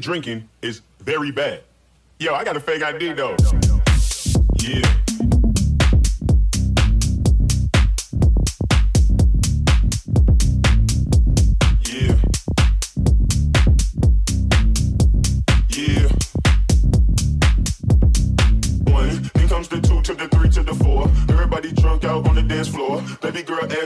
drinking is very bad. Yo, I got a fake ID though. Yeah.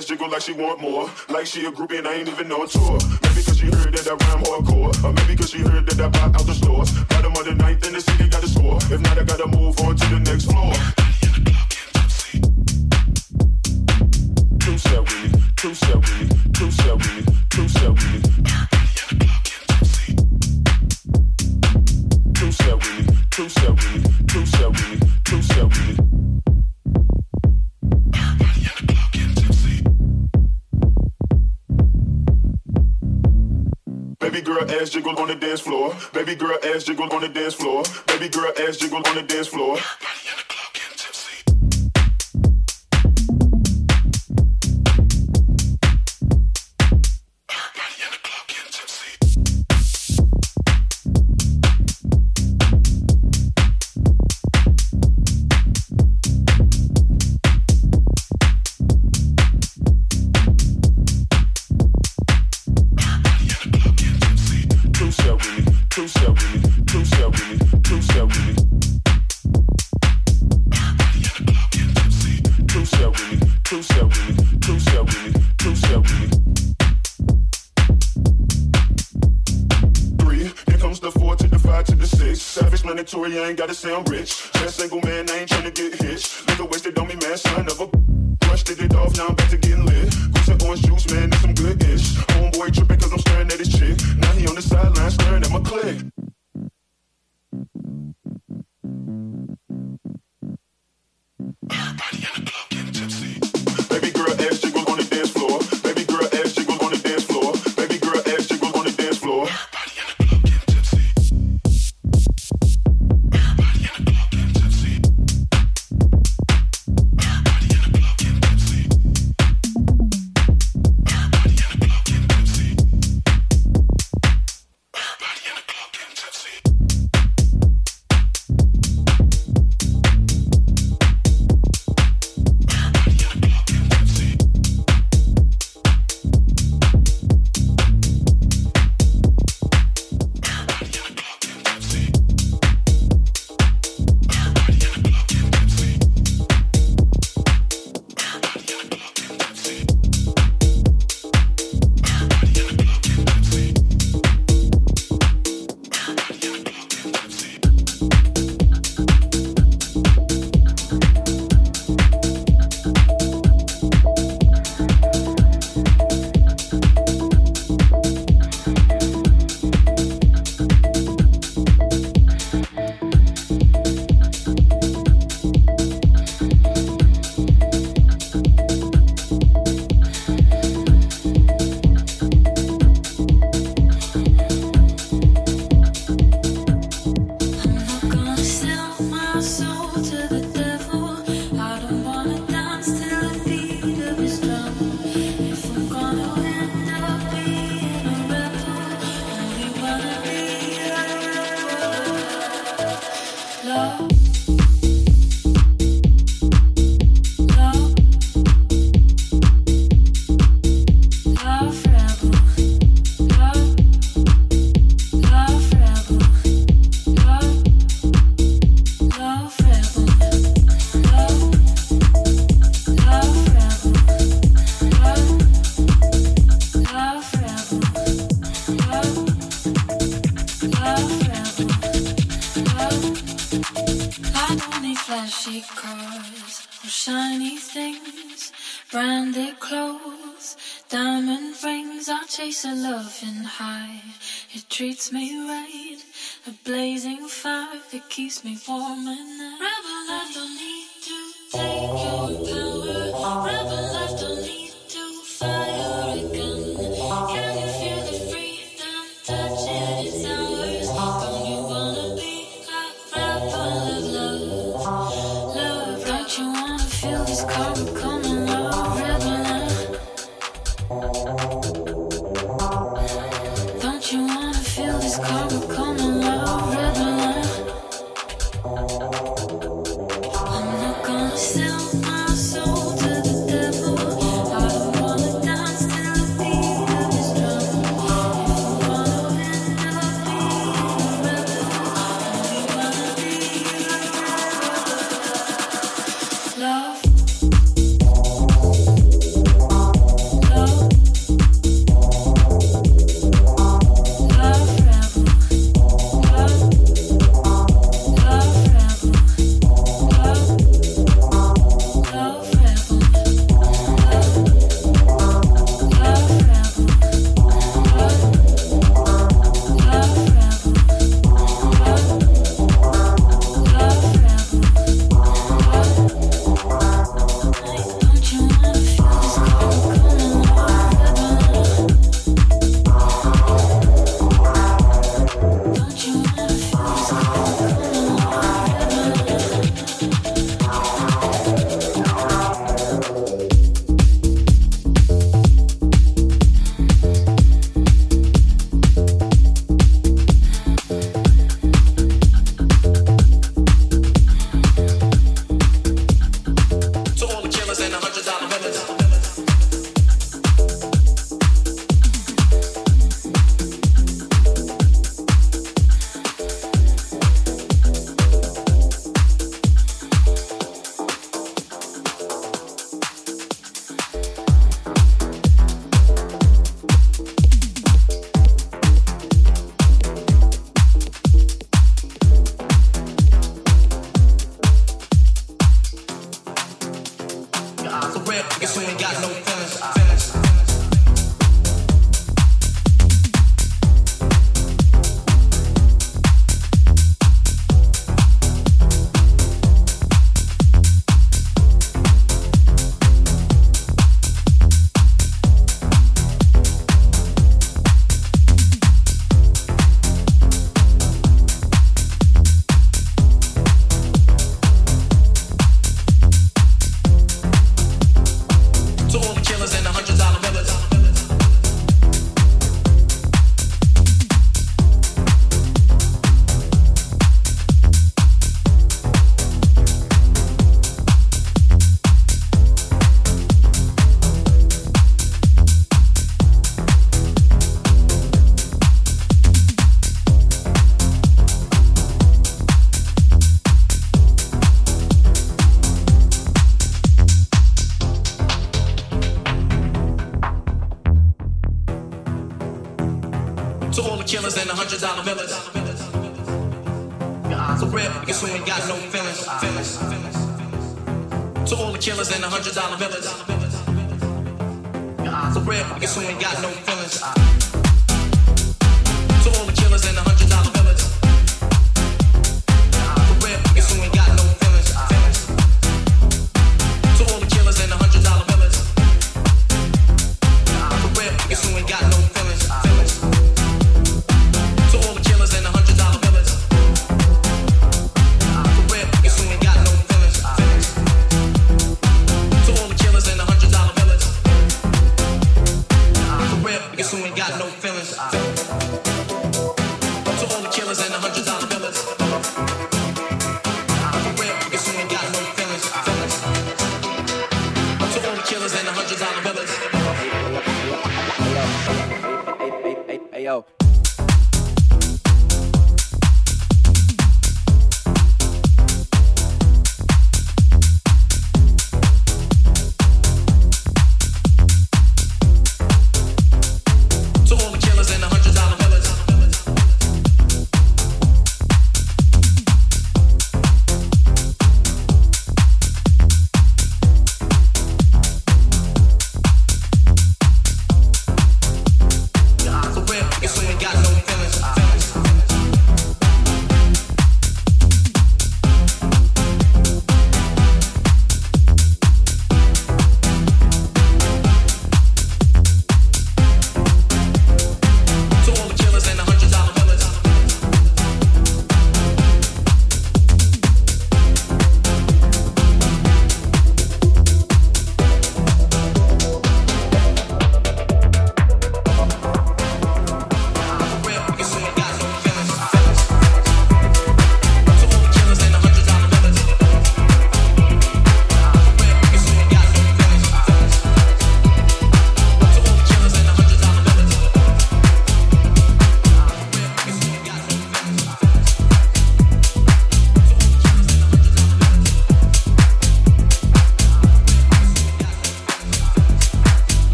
Ass jiggle like she want more. Like she a groupie and I ain't even know a tour. Maybe cause she heard that I rhyme hardcore. Or maybe cause she heard that I buy out the stores. Bottom of the ninth in the city got a score. If not, I gotta move on to the next floor. Two step with me, two step with me, two step with me, two step with me. Two step with me, two step with me, two step with me, two step with me. Ass jiggle on the dance floor. Baby girl ass jiggle on the dance floor. Baby girl ass jiggle on the dance floor. I ain't gotta sound rich. Just single man, I ain't tryna get hitched. Liquor wasted on me, man, son of a. Brushed it off, now I'm back to getting lit. Man, some good ish. Homeboy cause I'm staring at his chick. Now he on the sideline staring at my click. Baby dance floor. treats me right. A blazing fire that keeps me warm at night. Rebel, I don't need to take your power. Rebel, I don't need to fire a gun.